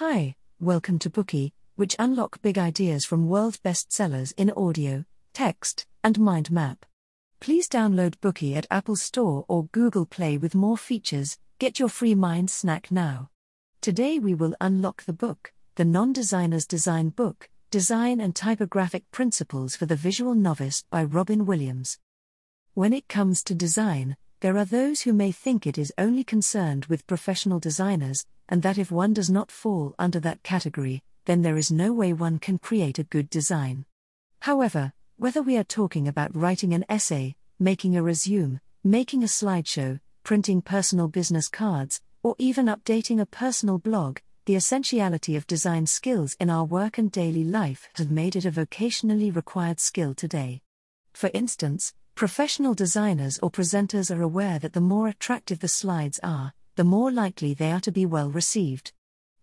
Hi, welcome to Bookey, which unlock big ideas from world bestsellers in audio, text, and mind map. Please download Bookey at Apple Store or Google Play with more features. Get your free mind snack now. Today we will unlock the book, The Non Designer's Design Book Design and Typographic Principles for the Visual Novice by Robin Williams. When it comes to design, there are those who may think it is only concerned with professional designers, and that if one does not fall under that category, then there is no way one can create a good design. However, whether we are talking about writing an essay, making a resume, making a slideshow, printing personal business cards, or even updating a personal blog, the essentiality of design skills in our work and daily life has made it a vocationally required skill today. For instance, Professional designers or presenters are aware that the more attractive the slides are, the more likely they are to be well received.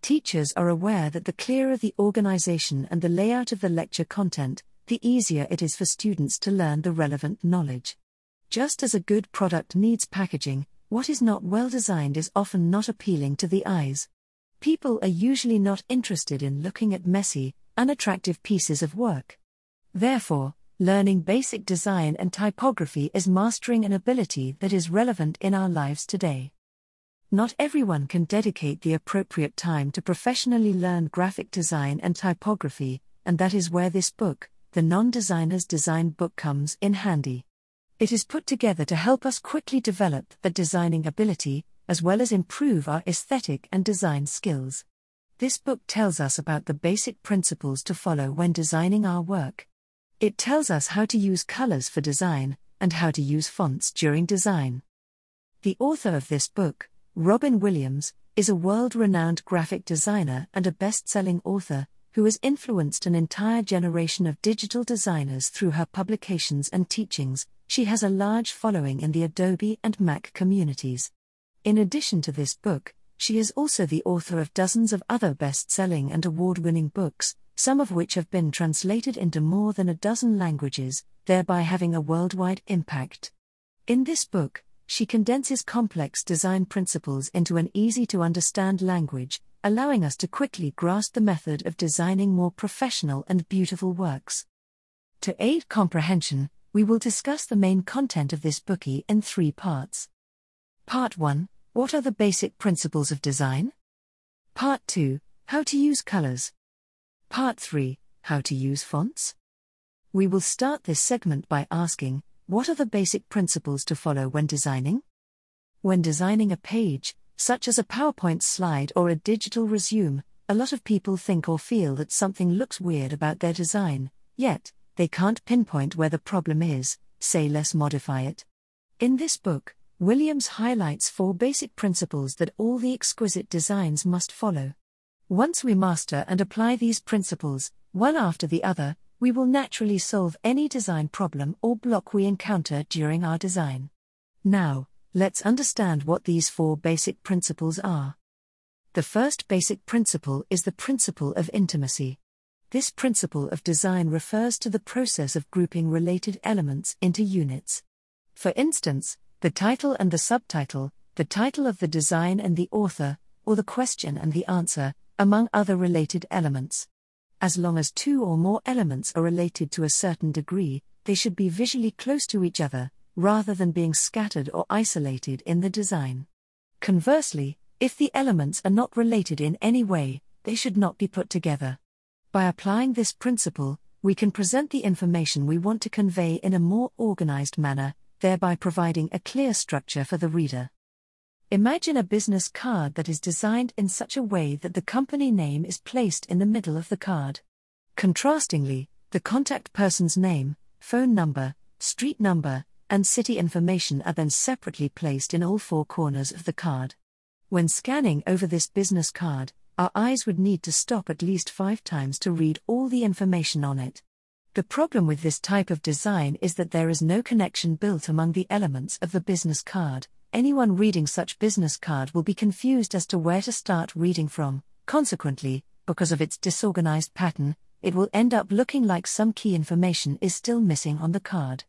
Teachers are aware that the clearer the organization and the layout of the lecture content, the easier it is for students to learn the relevant knowledge. Just as a good product needs packaging, what is not well designed is often not appealing to the eyes. People are usually not interested in looking at messy, unattractive pieces of work. Therefore, learning basic design and typography is mastering an ability that is relevant in our lives today. Not everyone can dedicate the appropriate time to professionally learn graphic design and typography, and that is where this book, the Non Designer's Design Book, comes in handy. It is put together to help us quickly develop the designing ability, as well as improve our aesthetic and design skills. This book tells us about the basic principles to follow when designing our work. It tells us how to use colors for design, and how to use fonts during design. The author of this book, Robin Williams, is a world renowned graphic designer and a best selling author who has influenced an entire generation of digital designers through her publications and teachings. She has a large following in the Adobe and Mac communities. In addition to this book, she is also the author of dozens of other best selling and award winning books, some of which have been translated into more than a dozen languages, thereby having a worldwide impact. In this book, she condenses complex design principles into an easy to understand language, allowing us to quickly grasp the method of designing more professional and beautiful works. To aid comprehension, we will discuss the main content of this Bookey in three parts. Part 1 What are the basic principles of design? Part 2 How to use colors. Part 3 How to use fonts? We will start this segment by asking What are the basic principles to follow when designing? When designing a page, such as a PowerPoint slide or a digital resume, a lot of people think or feel that something looks weird about their design, yet, they can't pinpoint where the problem is, say let's modify it. In this book, Williams highlights four basic principles that all the exquisite designs must follow. Once we master and apply these principles, one after the other, we will naturally solve any design problem or block we encounter during our design. Now, let's understand what these four basic principles are. The first basic principle is the principle of intimacy. This principle of design refers to the process of grouping related elements into units. For instance, the title and the subtitle, the title of the design and the author, or the question and the answer, among other related elements. As long as two or more elements are related to a certain degree, they should be visually close to each other, rather than being scattered or isolated in the design. Conversely, if the elements are not related in any way, they should not be put together. By applying this principle, we can present the information we want to convey in a more organized manner, thereby providing a clear structure for the reader. Imagine a business card that is designed in such a way that the company name is placed in the middle of the card. Contrastingly, the contact person's name, phone number, street number, and city information are then separately placed in all four corners of the card. When scanning over this business card, our eyes would need to stop at least five times to read all the information on it. The problem with this type of design is that there is no connection built among the elements of the business card, anyone reading such business card will be confused as to where to start reading from. Consequently, because of its disorganized pattern, it will end up looking like some key information is still missing on the card.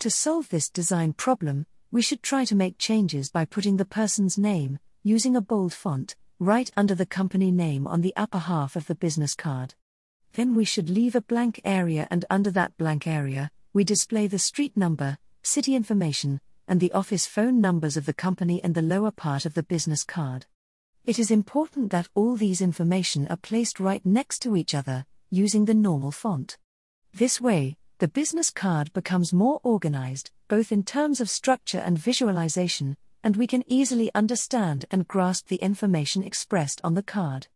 To solve this design problem, we should try to make changes by putting the person's name, using a bold font, right under the company name on the upper half of the business card. Then we should leave a blank area, and under that blank area, we display the street number, city information, and the office phone numbers of the company and the lower part of the business card. It is important that all these information are placed right next to each other, using the normal font. This way, the business card becomes more organized, both in terms of structure and visualization, and we can easily understand and grasp the information expressed on the card.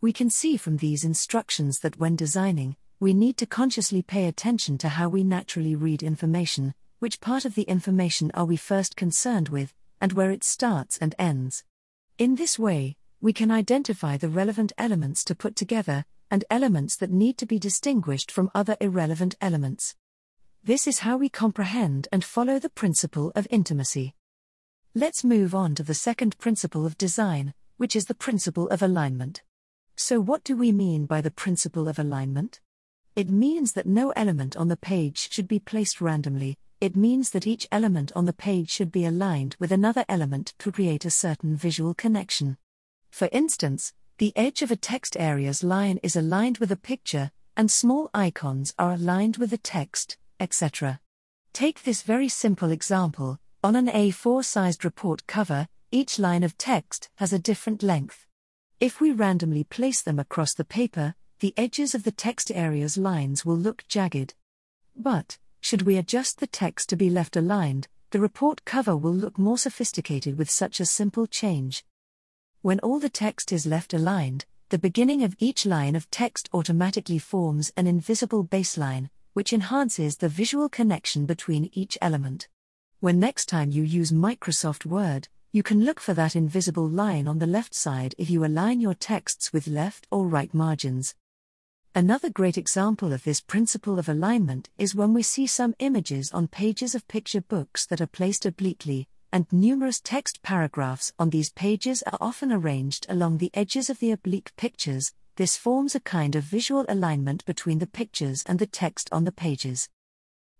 We can see from these instructions that when designing, we need to consciously pay attention to how we naturally read information, which part of the information are we first concerned with, and where it starts and ends. In this way, we can identify the relevant elements to put together, and elements that need to be distinguished from other irrelevant elements. This is how we comprehend and follow the principle of intimacy. Let's move on to the second principle of design, which is the principle of alignment. So, what do we mean by the principle of alignment? It means that no element on the page should be placed randomly, it means that each element on the page should be aligned with another element to create a certain visual connection. For instance, the edge of a text area's line is aligned with a picture, and small icons are aligned with the text, etc. Take this very simple example on an A4 sized report cover, each line of text has a different length. If we randomly place them across the paper, the edges of the text area's lines will look jagged. But, should we adjust the text to be left aligned, the report cover will look more sophisticated with such a simple change. When all the text is left aligned, the beginning of each line of text automatically forms an invisible baseline, which enhances the visual connection between each element. When next time you use Microsoft Word, you can look for that invisible line on the left side if you align your texts with left or right margins. Another great example of this principle of alignment is when we see some images on pages of picture books that are placed obliquely, and numerous text paragraphs on these pages are often arranged along the edges of the oblique pictures. This forms a kind of visual alignment between the pictures and the text on the pages.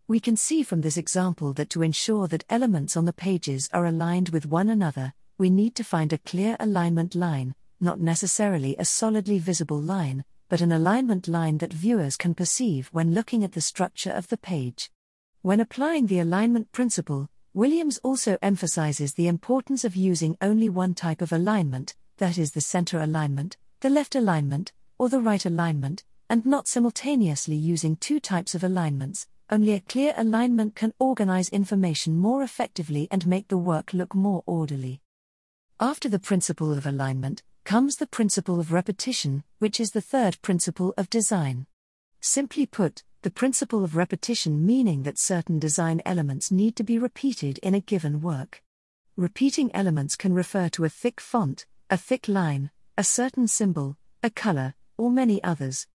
We can see from this example that to ensure that elements on the pages are aligned with one another, we need to find a clear alignment line, not necessarily a solidly visible line, but an alignment line that viewers can perceive when looking at the structure of the page. When applying the alignment principle, Williams also emphasizes the importance of using only one type of alignment, that is, the center alignment, the left alignment, or the right alignment, and not simultaneously using two types of alignments, only a clear alignment can organize information more effectively and make the work look more orderly. After the principle of alignment, comes the principle of repetition, which is the third principle of design. Simply put, the principle of repetition meaning that certain design elements need to be repeated in a given work. Repeating elements can refer to a thick font, a thick line, a certain symbol, a color, or many others.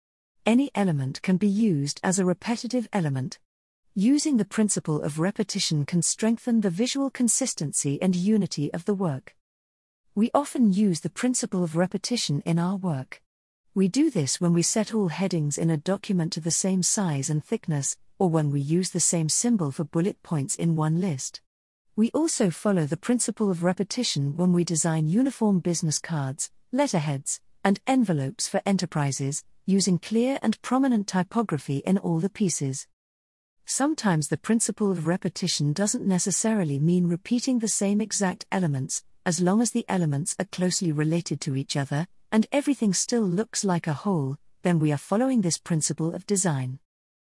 Any element can be used as a repetitive element. Using the principle of repetition can strengthen the visual consistency and unity of the work. We often use the principle of repetition in our work. We do this when we set all headings in a document to the same size and thickness, or when we use the same symbol for bullet points in one list. We also follow the principle of repetition when we design uniform business cards, letterheads, and envelopes for enterprises, using clear and prominent typography in all the pieces. Sometimes the principle of repetition doesn't necessarily mean repeating the same exact elements, as long as the elements are closely related to each other, and everything still looks like a whole, then we are following this principle of design.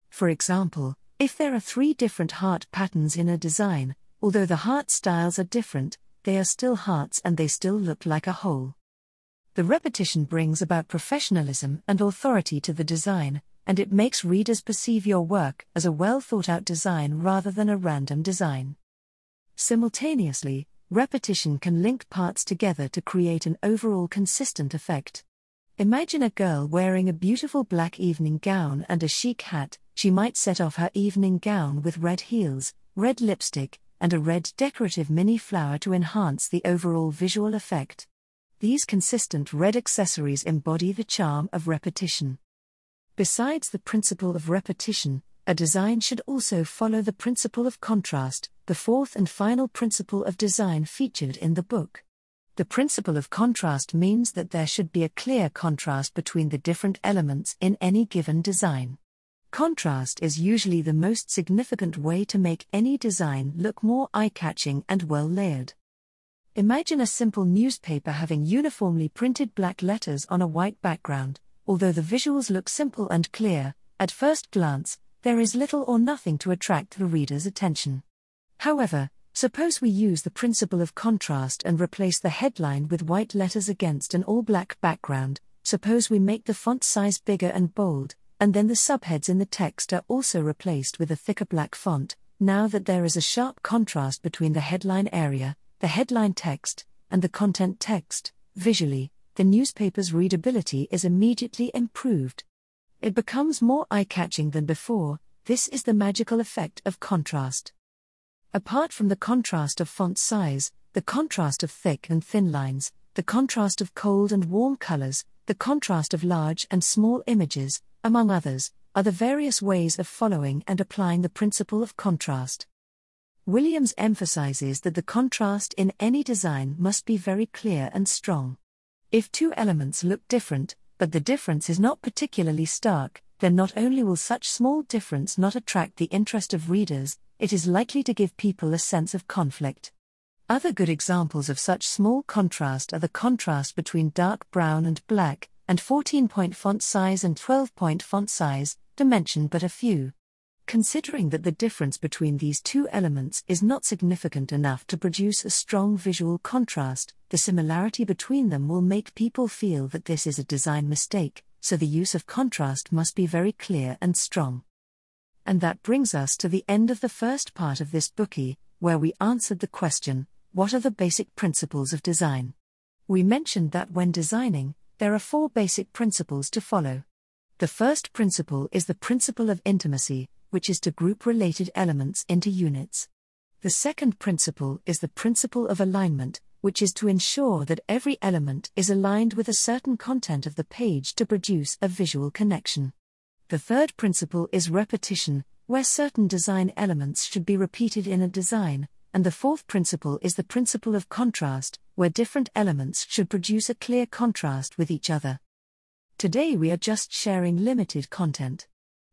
For example, if there are three different heart patterns in a design, although the heart styles are different, they are still hearts and they still look like a whole. The repetition brings about professionalism and authority to the design, and it makes readers perceive your work as a well thought out design rather than a random design. Simultaneously, repetition can link parts together to create an overall consistent effect. Imagine a girl wearing a beautiful black evening gown and a chic hat, she might set off her evening gown with red heels, red lipstick, and a red decorative mini flower to enhance the overall visual effect. These consistent red accessories embody the charm of repetition. Besides the principle of repetition, a design should also follow the principle of contrast, the fourth and final principle of design featured in the book. The principle of contrast means that there should be a clear contrast between the different elements in any given design. Contrast is usually the most significant way to make any design look more eye catching and well layered. Imagine a simple newspaper having uniformly printed black letters on a white background. Although the visuals look simple and clear, at first glance, there is little or nothing to attract the reader's attention. However, suppose we use the principle of contrast and replace the headline with white letters against an all black background. Suppose we make the font size bigger and bold, and then the subheads in the text are also replaced with a thicker black font. Now that there is a sharp contrast between the headline area, the headline text, and the content text, visually, the newspaper's readability is immediately improved. It becomes more eye catching than before, this is the magical effect of contrast. Apart from the contrast of font size, the contrast of thick and thin lines, the contrast of cold and warm colors, the contrast of large and small images, among others, are the various ways of following and applying the principle of contrast. Williams emphasizes that the contrast in any design must be very clear and strong. If two elements look different, but the difference is not particularly stark, then not only will such small difference not attract the interest of readers, it is likely to give people a sense of conflict. Other good examples of such small contrast are the contrast between dark brown and black, and 14 point font size and 12 point font size, to mention but a few. Considering that the difference between these two elements is not significant enough to produce a strong visual contrast, the similarity between them will make people feel that this is a design mistake, so the use of contrast must be very clear and strong. And that brings us to the end of the first part of this Bookey, where we answered the question what are the basic principles of design? We mentioned that when designing, there are four basic principles to follow. The first principle is the principle of intimacy, which is to group related elements into units. The second principle is the principle of alignment, which is to ensure that every element is aligned with a certain content of the page to produce a visual connection. The third principle is repetition, where certain design elements should be repeated in a design, and the fourth principle is the principle of contrast, where different elements should produce a clear contrast with each other. Today we are just sharing limited content.